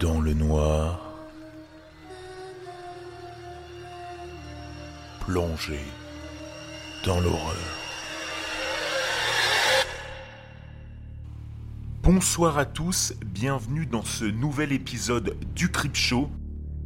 dans le noir, plongé dans l'horreur. Bonsoir à tous, bienvenue dans ce nouvel épisode du Crip Show.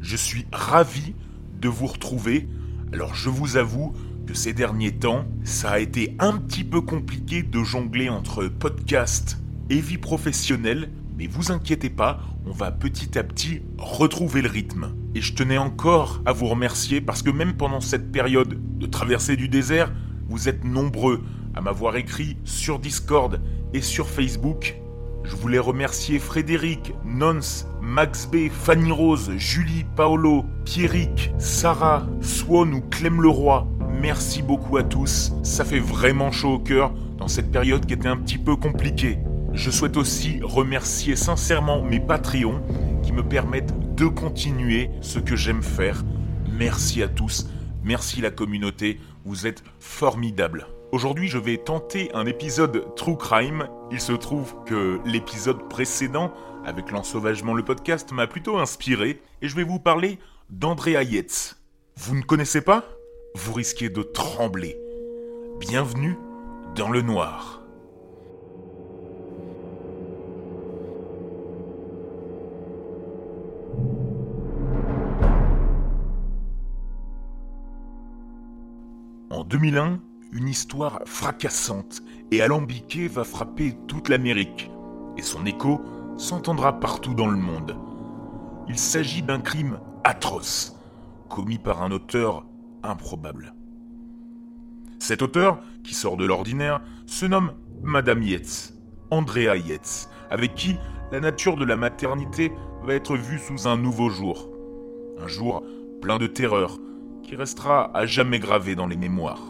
Je suis ravi de vous retrouver. Alors je vous avoue que ces derniers temps, ça a été un petit peu compliqué de jongler entre podcast et vie professionnelle, mais vous inquiétez pas, on va petit à petit retrouver le rythme. Et je tenais encore à vous remercier parce que même pendant cette période de traversée du désert, vous êtes nombreux à m'avoir écrit sur Discord et sur Facebook. Je voulais remercier Frédéric, Nons, Max B, Fanny Rose, Julie, Paolo, Pierrick, Sarah, Swan ou Clem Leroy. Merci beaucoup à tous, ça fait vraiment chaud au cœur dans cette période qui était un petit peu compliquée. Je souhaite aussi remercier sincèrement mes Patreons qui me permettent de continuer ce que j'aime faire. Merci à tous, merci la communauté, vous êtes formidables. Aujourd'hui, je vais tenter un épisode True Crime. Il se trouve que l'épisode précédent, avec l'ensauvagement le podcast, m'a plutôt inspiré et je vais vous parler d'André Hayetz. Vous ne connaissez pas? Vous risquez de trembler. Bienvenue dans le noir. En 2001, une histoire fracassante et alambiquée va frapper toute l'Amérique, et son écho s'entendra partout dans le monde. Il s'agit d'un crime atroce, commis par un auteur improbable. Cet auteur, qui sort de l'ordinaire, se nomme Madame Yates, Andrea Yates, avec qui la nature de la maternité va être vue sous un nouveau jour. Un jour plein de terreur, qui restera à jamais gravé dans les mémoires.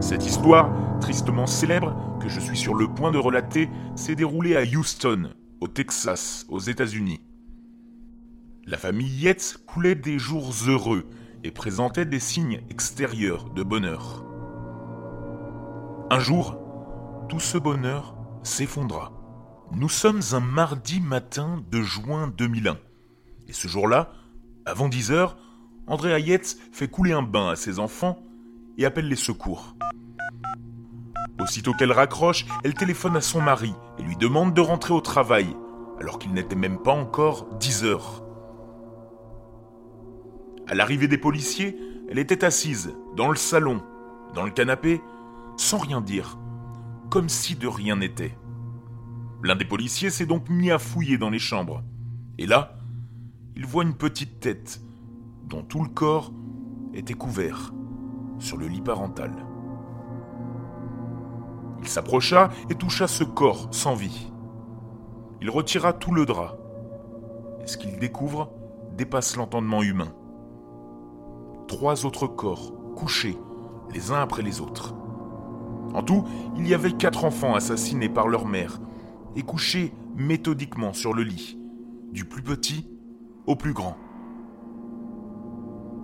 Cette histoire, tristement célèbre, que je suis sur le point de relater, s'est déroulée à Houston, au Texas, aux États-Unis. La famille Yates coulait des jours heureux et présentait des signes extérieurs de bonheur. Un jour, tout ce bonheur s'effondra. Nous sommes un mardi matin de juin 2001. Et ce jour-là, avant 10 heures, André Hayetz fait couler un bain à ses enfants et appelle les secours. Aussitôt qu'elle raccroche, elle téléphone à son mari et lui demande de rentrer au travail, alors qu'il n'était même pas encore 10 heures. À l'arrivée des policiers, elle était assise, dans le salon, dans le canapé, sans rien dire, comme si de rien n'était. L'un des policiers s'est donc mis à fouiller dans les chambres. Et là, il voit une petite tête, dont tout le corps était couvert, sur le lit parental. Il s'approcha et toucha ce corps sans vie. Il retira tout le drap. Et ce qu'il découvre dépasse l'entendement humain. Trois autres corps, couchés, les uns après les autres. En tout, il y avait quatre enfants assassinés par leur mère, et couché méthodiquement sur le lit, du plus petit au plus grand.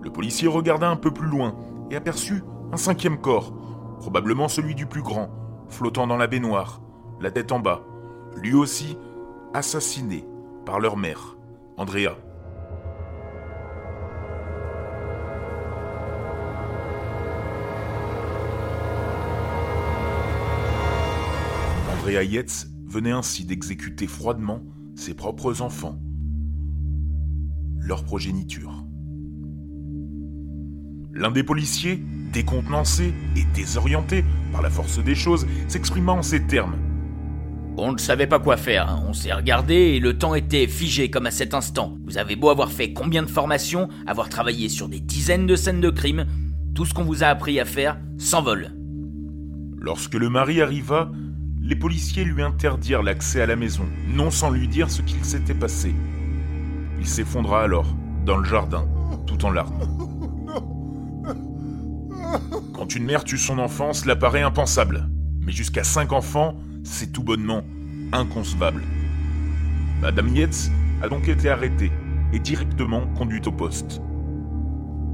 Le policier regarda un peu plus loin et aperçut un cinquième corps, probablement celui du plus grand, flottant dans la baignoire, la tête en bas, lui aussi assassiné par leur mère, Andrea. Andrea Yates venait ainsi d'exécuter froidement ses propres enfants, leur progéniture. L'un des policiers, décontenancé et désorienté par la force des choses, s'exprima en ces termes. On ne savait pas quoi faire, hein. on s'est regardé et le temps était figé comme à cet instant. Vous avez beau avoir fait combien de formations, avoir travaillé sur des dizaines de scènes de crime, tout ce qu'on vous a appris à faire s'envole. Lorsque le mari arriva, les policiers lui interdirent l'accès à la maison, non sans lui dire ce qu'il s'était passé. Il s'effondra alors, dans le jardin, tout en larmes. Quand une mère tue son enfant, cela paraît impensable. Mais jusqu'à cinq enfants, c'est tout bonnement inconcevable. Madame Yates a donc été arrêtée et directement conduite au poste.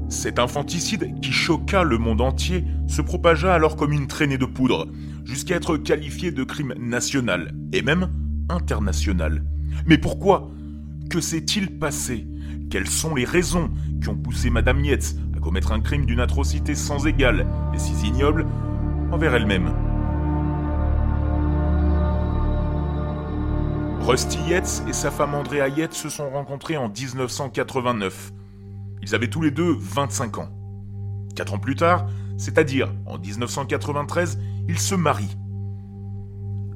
Cet infanticide qui choqua le monde entier se propagea alors comme une traînée de poudre, jusqu'à être qualifié de crime national, et même international. Mais pourquoi? Que s'est-il passé? Quelles sont les raisons qui ont poussé Madame Yates à commettre un crime d'une atrocité sans égale et si ignoble envers elle-même? Rusty Yates et sa femme Andrea Yates se sont rencontrés en 1989. Ils avaient tous les deux 25 ans. Quatre ans plus tard, c'est-à-dire en 1993, ils se marient.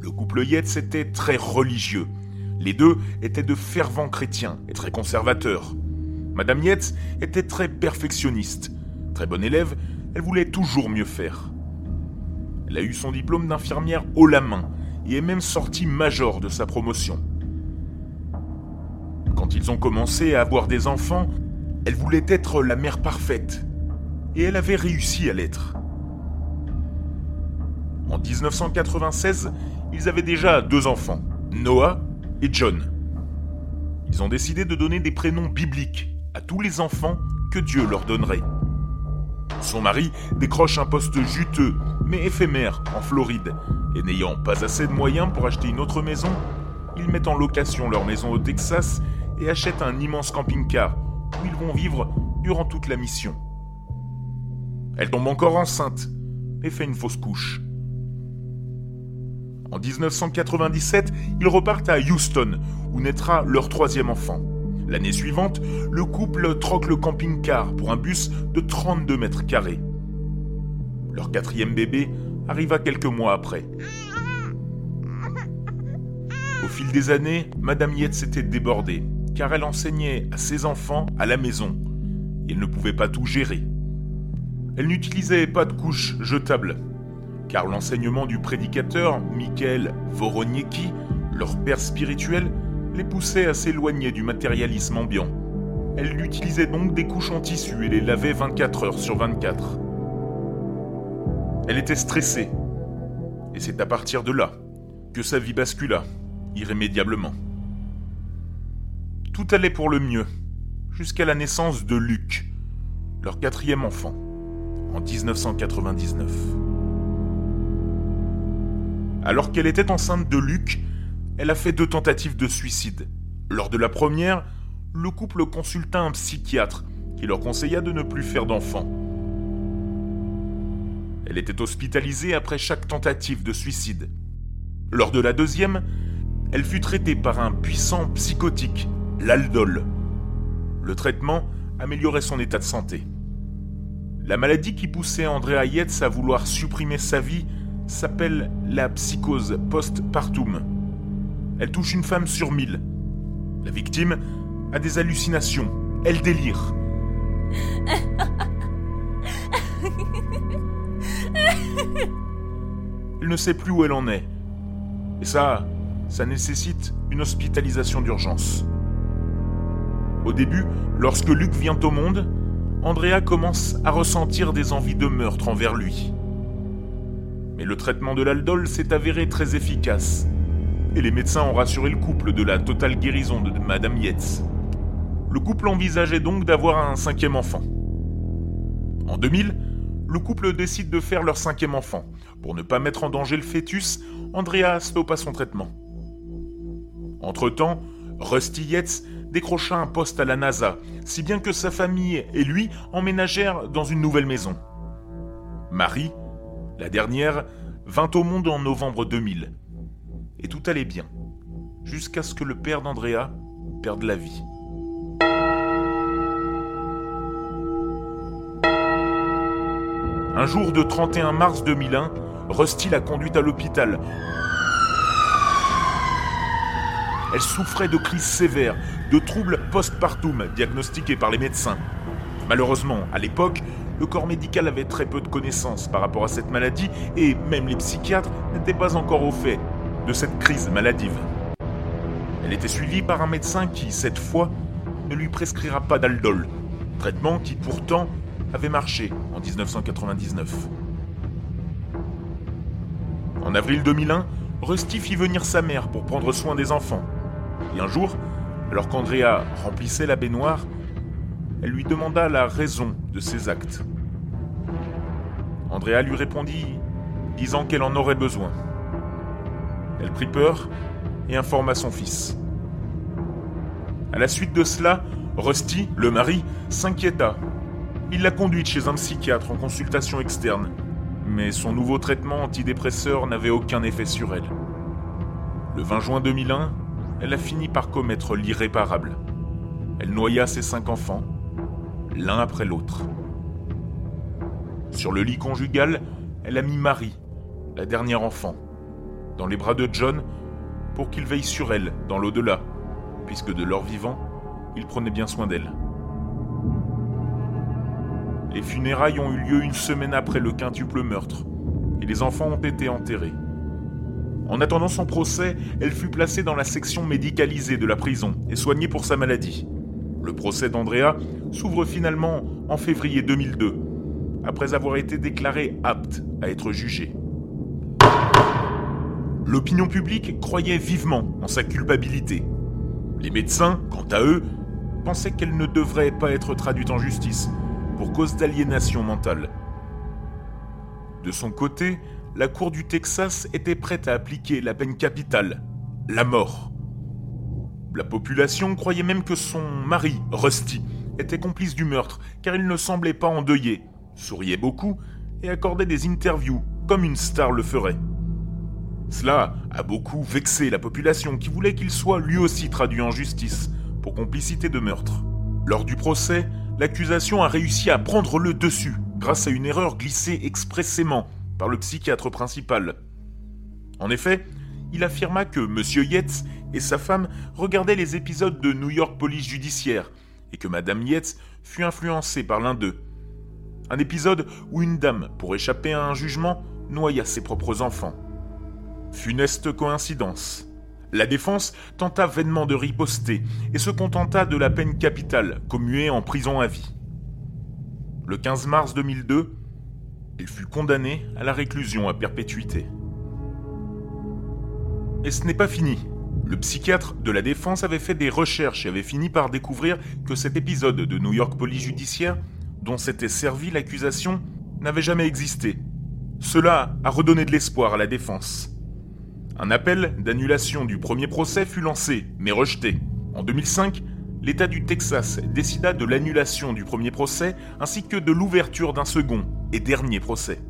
Le couple Yates était très religieux. Les deux étaient de fervents chrétiens et très conservateurs. Madame Yates était très perfectionniste. Très bonne élève, elle voulait toujours mieux faire. Elle a eu son diplôme d'infirmière haut la main et est même sortie major de sa promotion. Quand ils ont commencé à avoir des enfants, elle voulait être la mère parfaite. Et elle avait réussi à l'être. En 1996, ils avaient déjà deux enfants, Noah et John. Ils ont décidé de donner des prénoms bibliques à tous les enfants que Dieu leur donnerait. Son mari décroche un poste juteux, mais éphémère, en Floride, et n'ayant pas assez de moyens pour acheter une autre maison, ils mettent en location leur maison au Texas et achètent un immense camping-car où ils vont vivre durant toute la mission. Elle tombe encore enceinte et fait une fausse couche. En 1997, ils repartent à Houston, où naîtra leur troisième enfant. L'année suivante, le couple troque le camping-car pour un bus de 32 mètres carrés. Leur quatrième bébé arriva quelques mois après. Au fil des années, Madame Yates s'était débordée, car elle enseignait à ses enfants à la maison. Elle ne pouvait pas tout gérer. Elle n'utilisait pas de couches jetables, car l'enseignement du prédicateur Michael Voroniecki, leur père spirituel, les poussait à s'éloigner du matérialisme ambiant. Elle utilisait donc des couches en tissu et les lavait 24 heures sur 24. Elle était stressée, et c'est à partir de là que sa vie bascula, irrémédiablement. Tout allait pour le mieux, jusqu'à la naissance de Luc, leur quatrième enfant, en 1999. Alors qu'elle était enceinte de Luc, elle a fait deux tentatives de suicide. Lors de la première, le couple consulta un psychiatre qui leur conseilla de ne plus faire d'enfants. Elle était hospitalisée après chaque tentative de suicide. Lors de la deuxième, elle fut traitée par un puissant psychotique, l'aldol. Le traitement améliorait son état de santé. La maladie qui poussait Andrea Yates à vouloir supprimer sa vie s'appelle la psychose postpartum. Elle touche une femme sur mille. La victime a des hallucinations. Elle délire. Elle ne sait plus où elle en est. Et ça, ça nécessite une hospitalisation d'urgence. Au début, lorsque Luc vient au monde, Andrea commence à ressentir des envies de meurtre envers lui. Mais le traitement de l'aldol s'est avéré très efficace, et les médecins ont rassuré le couple de la totale guérison de Madame Yates. Le couple envisageait donc d'avoir un cinquième enfant. En 2000, le couple décide de faire leur cinquième enfant. Pour ne pas mettre en danger le fœtus, Andrea stoppa son traitement. Entre-temps, Rusty Yates décrocha un poste à la NASA, si bien que sa famille et lui emménagèrent dans une nouvelle maison. Marie, la dernière vint au monde en novembre 2000. Et tout allait bien, jusqu'à ce que le père d'Andrea perde la vie. Un jour de 31 mars 2001, Rusty l'a conduite à l'hôpital. Elle souffrait de crises sévères, de troubles postpartum diagnostiqués par les médecins. Malheureusement, à l'époque, le corps médical avait très peu de connaissances par rapport à cette maladie et même les psychiatres n'étaient pas encore au fait de cette crise maladive. Elle était suivie par un médecin qui, cette fois, ne lui prescrira pas d'aldol, traitement qui pourtant avait marché en 1999. En avril 2001, Rusty fit venir sa mère pour prendre soin des enfants. Et un jour, alors qu'Andrea remplissait la baignoire, elle lui demanda la raison de ses actes. Andrea lui répondit, disant qu'elle en aurait besoin. Elle prit peur et informa son fils. À la suite de cela, Rusty, le mari, s'inquiéta. Il l'a conduite chez un psychiatre en consultation externe, mais son nouveau traitement antidépresseur n'avait aucun effet sur elle. Le 20 juin 2001, elle a fini par commettre l'irréparable. Elle noya ses cinq enfants, l'un après l'autre. Sur le lit conjugal, elle a mis Marie, la dernière enfant, dans les bras de John pour qu'il veille sur elle dans l'au-delà, puisque de leur vivant, il prenait bien soin d'elle. Les funérailles ont eu lieu une semaine après le quintuple meurtre, et les enfants ont été enterrés. En attendant son procès, elle fut placée dans la section médicalisée de la prison et soignée pour sa maladie. Le procès d'Andrea s'ouvre finalement en février 2002, après avoir été déclarée apte à être jugée. L'opinion publique croyait vivement en sa culpabilité. Les médecins, quant à eux, pensaient qu'elle ne devrait pas être traduite en justice pour cause d'aliénation mentale. De son côté, la Cour du Texas était prête à appliquer la peine capitale, la mort. La population croyait même que son mari, Rusty, était complice du meurtre, car il ne semblait pas endeuillé, souriait beaucoup et accordait des interviews, comme une star le ferait. Cela a beaucoup vexé la population qui voulait qu'il soit lui aussi traduit en justice pour complicité de meurtre. Lors du procès, l'accusation a réussi à prendre le dessus grâce à une erreur glissée expressément par le psychiatre principal. En effet, il affirma que M. Yates et sa femme regardaient les épisodes de New York Police Judiciaire et que Mme Yates fut influencée par l'un d'eux. Un épisode où une dame, pour échapper à un jugement, noya ses propres enfants. Funeste coïncidence. La défense tenta vainement de riposter et se contenta de la peine capitale, commuée en prison à vie. Le 15 mars 2002, il fut condamné à la réclusion à perpétuité. Et ce n'est pas fini. Le psychiatre de la défense avait fait des recherches et avait fini par découvrir que cet épisode de New York Police Judiciaire, dont s'était servi l'accusation, n'avait jamais existé. Cela a redonné de l'espoir à la défense. Un appel d'annulation du premier procès fut lancé, mais rejeté. En 2005, l'État du Texas décida de l'annulation du premier procès ainsi que de l'ouverture d'un second et dernier procès.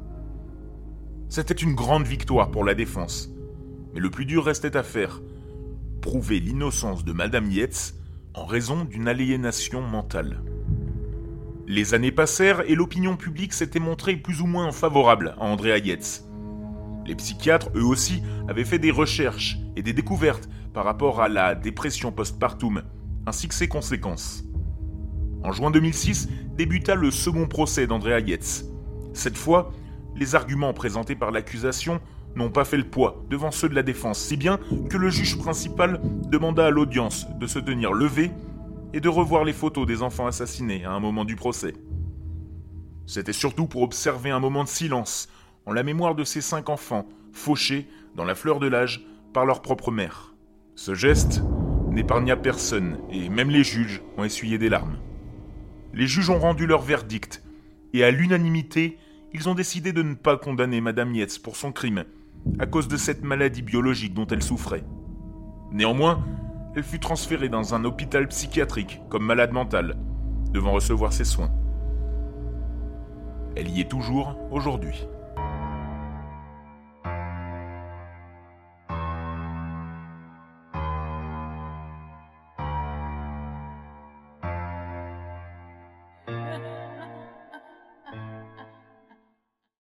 C'était une grande victoire pour la défense, mais le plus dur restait à faire prouver l'innocence de Madame Yates en raison d'une aliénation mentale. Les années passèrent et l'opinion publique s'était montrée plus ou moins favorable à Andrea Yates. Les psychiatres, eux aussi, avaient fait des recherches et des découvertes par rapport à la dépression postpartum ainsi que ses conséquences. En juin 2006 débuta le second procès d'Andrea Yates. Cette fois, les arguments présentés par l'accusation n'ont pas fait le poids devant ceux de la défense, si bien que le juge principal demanda à l'audience de se tenir levé et de revoir les photos des enfants assassinés à un moment du procès. C'était surtout pour observer un moment de silence en la mémoire de ces cinq enfants fauchés dans la fleur de l'âge par leur propre mère. Ce geste n'épargna personne, et même les juges ont essuyé des larmes. Les juges ont rendu leur verdict, et à l'unanimité, ils ont décidé de ne pas condamner Madame Yates pour son crime, à cause de cette maladie biologique dont elle souffrait. Néanmoins, elle fut transférée dans un hôpital psychiatrique comme malade mentale, devant recevoir ses soins. Elle y est toujours aujourd'hui.